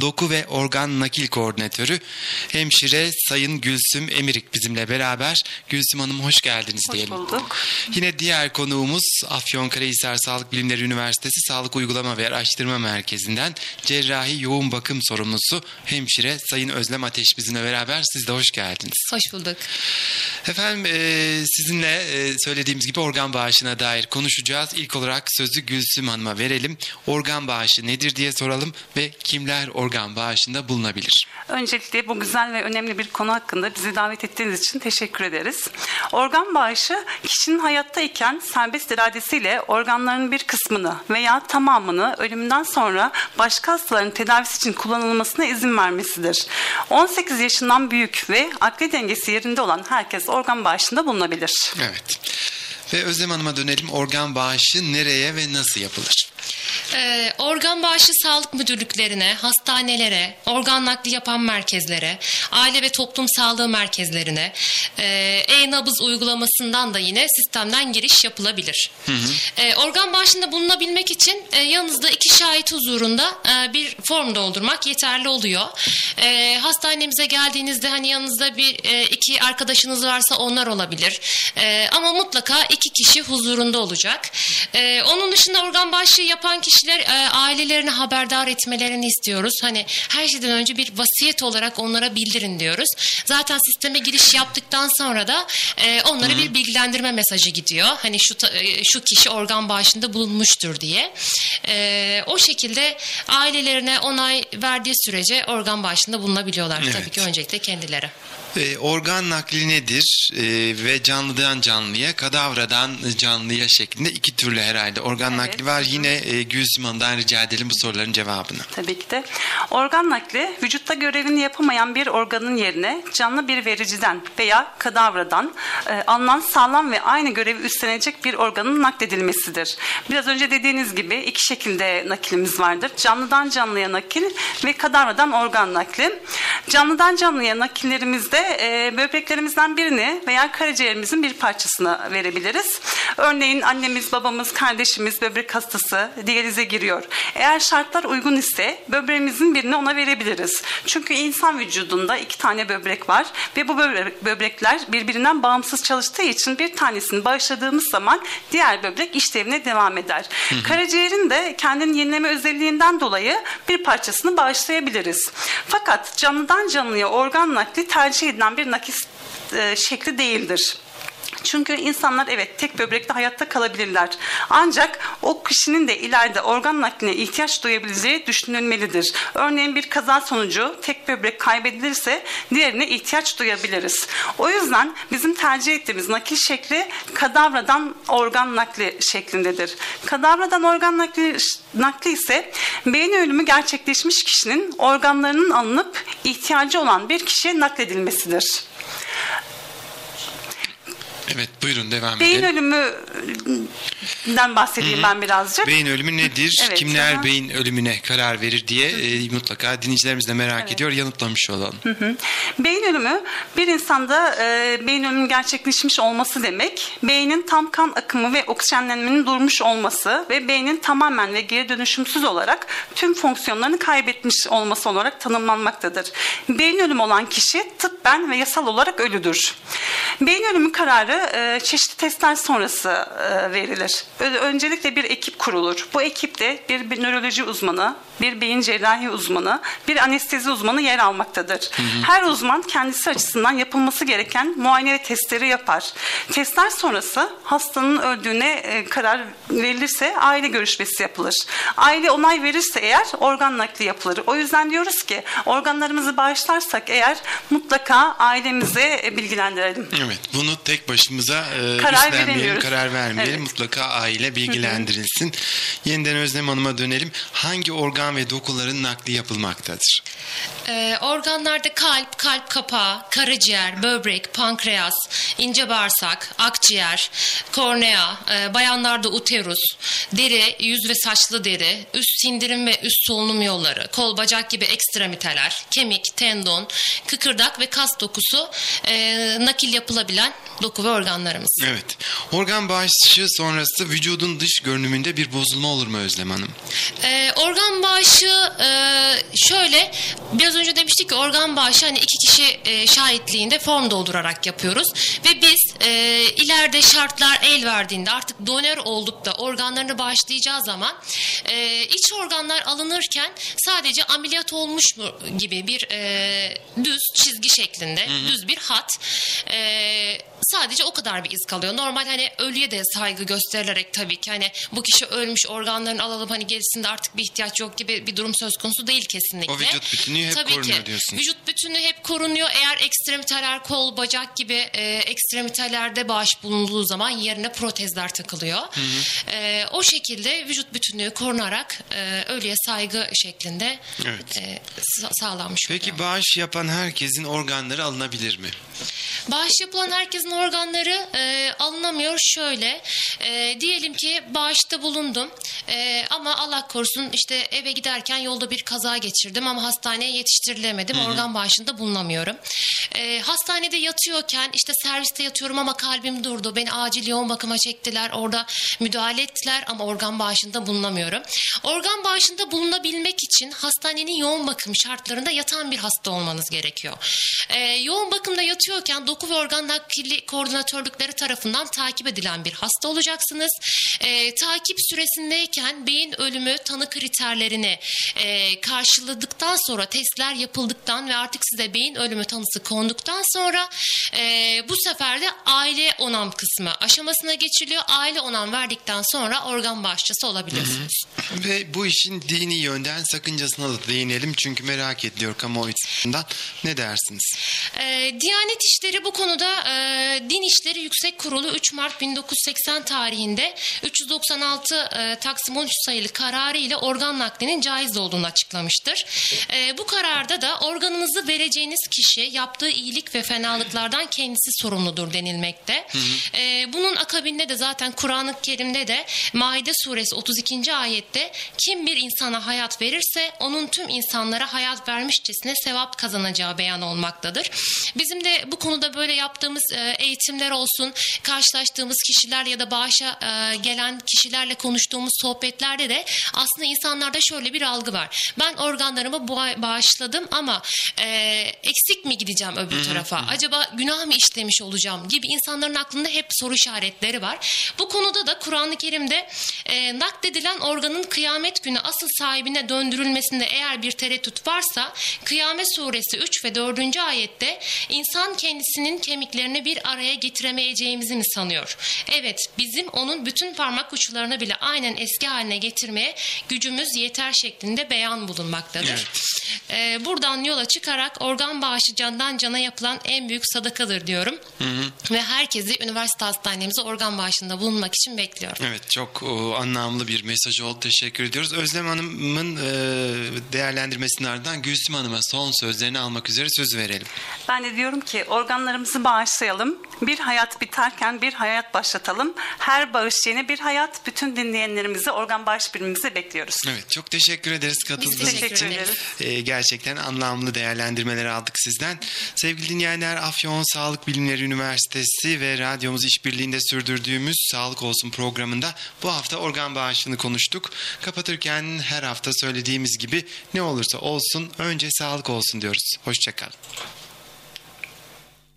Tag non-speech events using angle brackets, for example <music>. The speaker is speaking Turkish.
doku ve organ nakil koordinatörü hemşire Sayın Gülsüm Emirik bizimle beraber. Gülsüm Hanım hoş geldiniz Hoş diyelim. bulduk. Yine diğer konuğumuz Afyonkarahisar Sağlık Bilimleri Üniversitesi Sağlık Uygulama ve Araştırma Merkezi'nden cerrahi yoğun bakım sorumlusu hemşire Sayın Özlem Ateş bizimle beraber. Siz de hoş geldiniz. Hoş bulduk. Efendim e, sizinle e, söylediğimiz gibi organ bağışına dair konuşacağız. İlk olarak sözü Gülsüm Hanım'a verelim. Organ bağışı nedir diye soralım ve kimler organ bağışında bulunabilir? Öncelikle bu güzel ve önemli bir konu hakkında bizi davet ettiğiniz için teşekkür ederiz. Organ bağışı kişinin hayattayken serbest iradesiyle organların bir kısmını veya tamamını ölümünden sonra başka hastaların tedavisi için kullanılmasına izin vermesidir. 18 yaşından büyük ve akli dengesi yerinde olan herkes organ bağışında bulunabilir. Evet. Ve Özlem Hanım'a dönelim. Organ bağışı nereye ve nasıl yapılır? Ee, organ bağışı sağlık müdürlüklerine, hastanelere, organ nakli yapan merkezlere, aile ve toplum sağlığı merkezlerine, e, e-nabız uygulamasından da yine sistemden giriş yapılabilir. E, organ bağışında bulunabilmek için e, yanınızda iki şahit huzurunda e, bir form doldurmak yeterli oluyor. E, hastanemize geldiğinizde hani yanınızda bir e, iki arkadaşınız varsa onlar olabilir. E, ama mutlaka iki kişi huzurunda olacak. E, onun dışında organ bağışı yapan kişiler e, ailelerini haberdar etmelerini istiyoruz. Hani her şeyden önce bir vasiyet olarak onlara bildirin diyoruz. Zaten sisteme giriş yaptıktan sonra da e, onlara bir bilgilendirme mesajı gidiyor. Hani şu e, şu kişi organ bağışında bulunmuştur diye. E, o şekilde ailelerine onay verdiği sürece organ bağışında bulunabiliyorlar. Evet. Tabii ki öncelikle kendileri. E, organ nakli nedir? E, ve canlıdan canlıya, kadavradan canlıya şeklinde iki türlü herhalde. Organ Evet. nakli var. Yine e, Gülsüm Hanım'dan rica edelim bu soruların cevabını. Tabii ki de. Organ nakli vücutta görevini yapamayan bir organın yerine canlı bir vericiden veya kadavradan e, alınan sağlam ve aynı görevi üstlenecek bir organın nakledilmesidir. Biraz önce dediğiniz gibi iki şekilde nakilimiz vardır. Canlıdan canlıya nakil ve kadavradan organ nakli. Canlıdan canlıya nakillerimizde e, böbreklerimizden birini veya karaciğerimizin bir parçasını verebiliriz. Örneğin annemiz, babamız, kardeşimiz böbrek hastası diyalize giriyor. Eğer şartlar uygun ise böbreğimizin birini ona verebiliriz. Çünkü insan vücudunda iki tane böbrek var ve bu böbrek- böbrekler birbirinden bağımsız çalıştığı için bir tanesini bağışladığımız zaman diğer böbrek işlevine devam eder. Karaciğerin de kendini yenileme özelliğinden dolayı bir parçasını bağışlayabiliriz. Fakat canlıdan canlıya organ nakli tercih edilen bir nakil e, şekli değildir. Çünkü insanlar evet tek böbrekte hayatta kalabilirler. Ancak o kişinin de ileride organ nakline ihtiyaç duyabileceği düşünülmelidir. Örneğin bir kaza sonucu tek böbrek kaybedilirse diğerine ihtiyaç duyabiliriz. O yüzden bizim tercih ettiğimiz nakil şekli kadavradan organ nakli şeklindedir. Kadavradan organ nakli, nakli ise beyin ölümü gerçekleşmiş kişinin organlarının alınıp ihtiyacı olan bir kişiye nakledilmesidir. Evet buyurun devam Beyin edelim. ölümünden bahsedeyim ben birazcık. Beyin ölümü nedir? <laughs> Evet, Kimler aha. beyin ölümüne karar verir diye e, mutlaka dinleyicilerimiz de merak ediyor. Yanıtlamış olalım. Beyin ölümü bir insanda e, beyin ölümü gerçekleşmiş olması demek. Beynin tam kan akımı ve oksijenlenmenin durmuş olması ve beynin tamamen ve geri dönüşümsüz olarak tüm fonksiyonlarını kaybetmiş olması olarak tanımlanmaktadır. Beyin ölümü olan kişi tıbben ve yasal olarak ölüdür. Beyin ölümü kararı e, çeşitli testler sonrası e, verilir. Öncelikle bir ekip kurulur. Bu ekipte bir, bir nöroloji uzmanı, bir beyin cerrahi uzmanı, bir anestezi uzmanı yer almaktadır. Her uzman kendisi açısından yapılması gereken muayene ve testleri yapar. Testler sonrası hastanın öldüğüne e, karar verilirse aile görüşmesi yapılır. Aile onay verirse eğer organ nakli yapılır. O yüzden diyoruz ki organlarımızı bağışlarsak eğer mutlaka ailemize bilgilendirelim. Evet bunu tek başımıza e, Karar veremiyoruz. karar vermeyelim. Evet. Mutlaka aile bilgilendirilsin. Yeniden Özlem Hanım'a dönelim. Hangi organ ve dokuların nakli yapılmaktadır? Ee, organlarda kalp, kalp kapağı, karaciğer, böbrek, pankreas, ince bağırsak, akciğer, kornea, e, bayanlarda uterus, deri, yüz ve saçlı deri, üst sindirim ve üst solunum yolları, kol bacak gibi ekstremiteler, kemik, tendon, kıkırdak ve kas dokusu e, nakil yapılabilen doku ve organlarımız. Evet. Organ bağışı sonrası vücudun dış görünümünde bir bozulma olur mu Özlem Hanım? Ee, organ bağışı e, şöyle biraz önce demiştik ki organ bağışı hani iki kişi e, şahitliğinde form doldurarak yapıyoruz ve biz e, ileride şartlar el verdiğinde artık donör olduk da organlarını bağışlayacağı zaman e, iç organlar alınırken sadece ameliyat olmuş mu gibi bir e, düz çizgi şeklinde düz bir hat e, sadece o kadar bir iz kalıyor. Normal hani ölüye de saygı gösterilerek tabii ki hani bu kişi ölmüş organlarını alalım hani gerisinde artık bir ihtiyaç yok gibi bir durum söz konusu değil kesinlikle. O vücut bütünlüğü hep tabii korunuyor ki. diyorsunuz. Vücut bütünlüğü hep korunuyor. Eğer ekstremiteler, kol, bacak gibi e, ekstremitelerde bağış bulunduğu zaman yerine protezler takılıyor. E, o şekilde vücut bütünlüğü korunarak e, ölüye saygı şeklinde Evet. e, sa- sağlanmış Peki oluyor. bağış yapan herkesin organları alınabilir mi? Bağış yapılan herkesin organları e, alınamıyor şöyle. E, diyelim ki bağışta bulundum E, ama Allah korusun işte eve giderken yolda bir kaza geçirdim ama hastaneye yetiştirilemedim. Organ bağışında bulunamıyorum. E, hastanede yatıyorken işte serviste yatıyorum ama kalbim durdu. Beni acil yoğun bakıma çektiler. Orada müdahale ettiler ama organ bağışında bulunamıyorum. Organ bağışında bulunabilmek için hastanenin yoğun bakım şartlarında yatan bir hasta olmanız gerekiyor. Ee, yoğun bakımda yatıyorken doku ve organ nakli koordinatörlükleri tarafından takip edilen bir hasta olacaksınız. Ee, takip süresindeyken beyin ölümü tanı kriterlerini e, karşıladıktan sonra testler yapıldıktan ve artık size beyin ölümü tanısı konduktan sonra e, bu sefer de aile onam kısmı aşamasına geçiliyor. Aile onam verdikten sonra organ bağışçısı olabiliyorsunuz. Ve bu işin dini yönden sakıncasına da değinelim çünkü merak ediliyor kamuoyu tarafından. Ne dersiniz? Ee, Diyanet İşleri bu konuda e, Din İşleri Yüksek Kurulu 3 Mart 1980 tarihinde 396 e, Taksim 13 sayılı kararı ile organ naklinin caiz olduğunu açıklamıştır. E, bu kararda da organınızı vereceğiniz kişi yaptığı iyilik ve fenalıklardan kendisi sorumludur denilmekte. E, bunun akabinde de zaten Kur'an-ı Kerim'de de Maide suresi 32. ayette kim bir insana hayat verirse onun tüm insanlara hayat vermişçesine sevap kazanacağı beyan olmaktadır. Bizim de bu konuda böyle yaptığımız e, eğitimler olsun, karşılaştığımız kişiler ya da bağışa e, gelen kişilerle konuştuğumuz sohbetlerde de aslında insanlarda şöyle bir algı var. Ben organlarımı ba- bağışladım ama e, eksik mi gideceğim öbür tarafa? Acaba günah mı işlemiş olacağım gibi insanların aklında hep soru işaretleri var. Bu konuda da Kur'an-ı Kerim'de e, nakledilen organın kıyamet günü asıl sahibine döndürülmesinde eğer bir tereddüt varsa Kıyamet suresi 3 ve 4. ayette insan kendisinin kemiklerini bir araya getiremeyeceğimizi mi sanıyor? Evet bizim onun bütün parmak uçlarını bile aynen eski haline getirmeye gücümüz yeter şeklinde beyan bulunmaktadır. Evet. E, buradan yola çıkarak organ bağışı candan cana yapılan en büyük sadakadır diyorum. Ve herkesi üniversite hastanemize organ bağışında bulunmak için bekliyorum. Evet çok o, anlamlı bir mesaj oldu. Teşekkür ediyoruz. Özlem Hanım'ın e, değerlendirmesinin ardından Gülsüm Hanım'a son sözlerini almak üzere söz verelim. Ben de diyorum ki organlarımızı bağışlayalım. Bir hayat biterken bir hayat başlatalım. Her bağış yeni bir hayat. Bütün dinleyenlerimizi organ bağış birimimize bekliyoruz. Evet çok teşekkür ederiz katıldığınız teşekkür için. ederiz. E, gerçekten anlamlı değerlendirmeler aldık sizden. Sevgili dinleyenler Afyon Sağlık Bilimleri Üniversitesi ve radyomuz işbirliğinde sürdürdüğümüz Sağlık Olsun programında bu hafta organ bağışını konuştuk. Kapatırken her hafta söylediğimiz gibi ne olursa olsun önce sağlık olsun diyoruz. Hoşçakalın.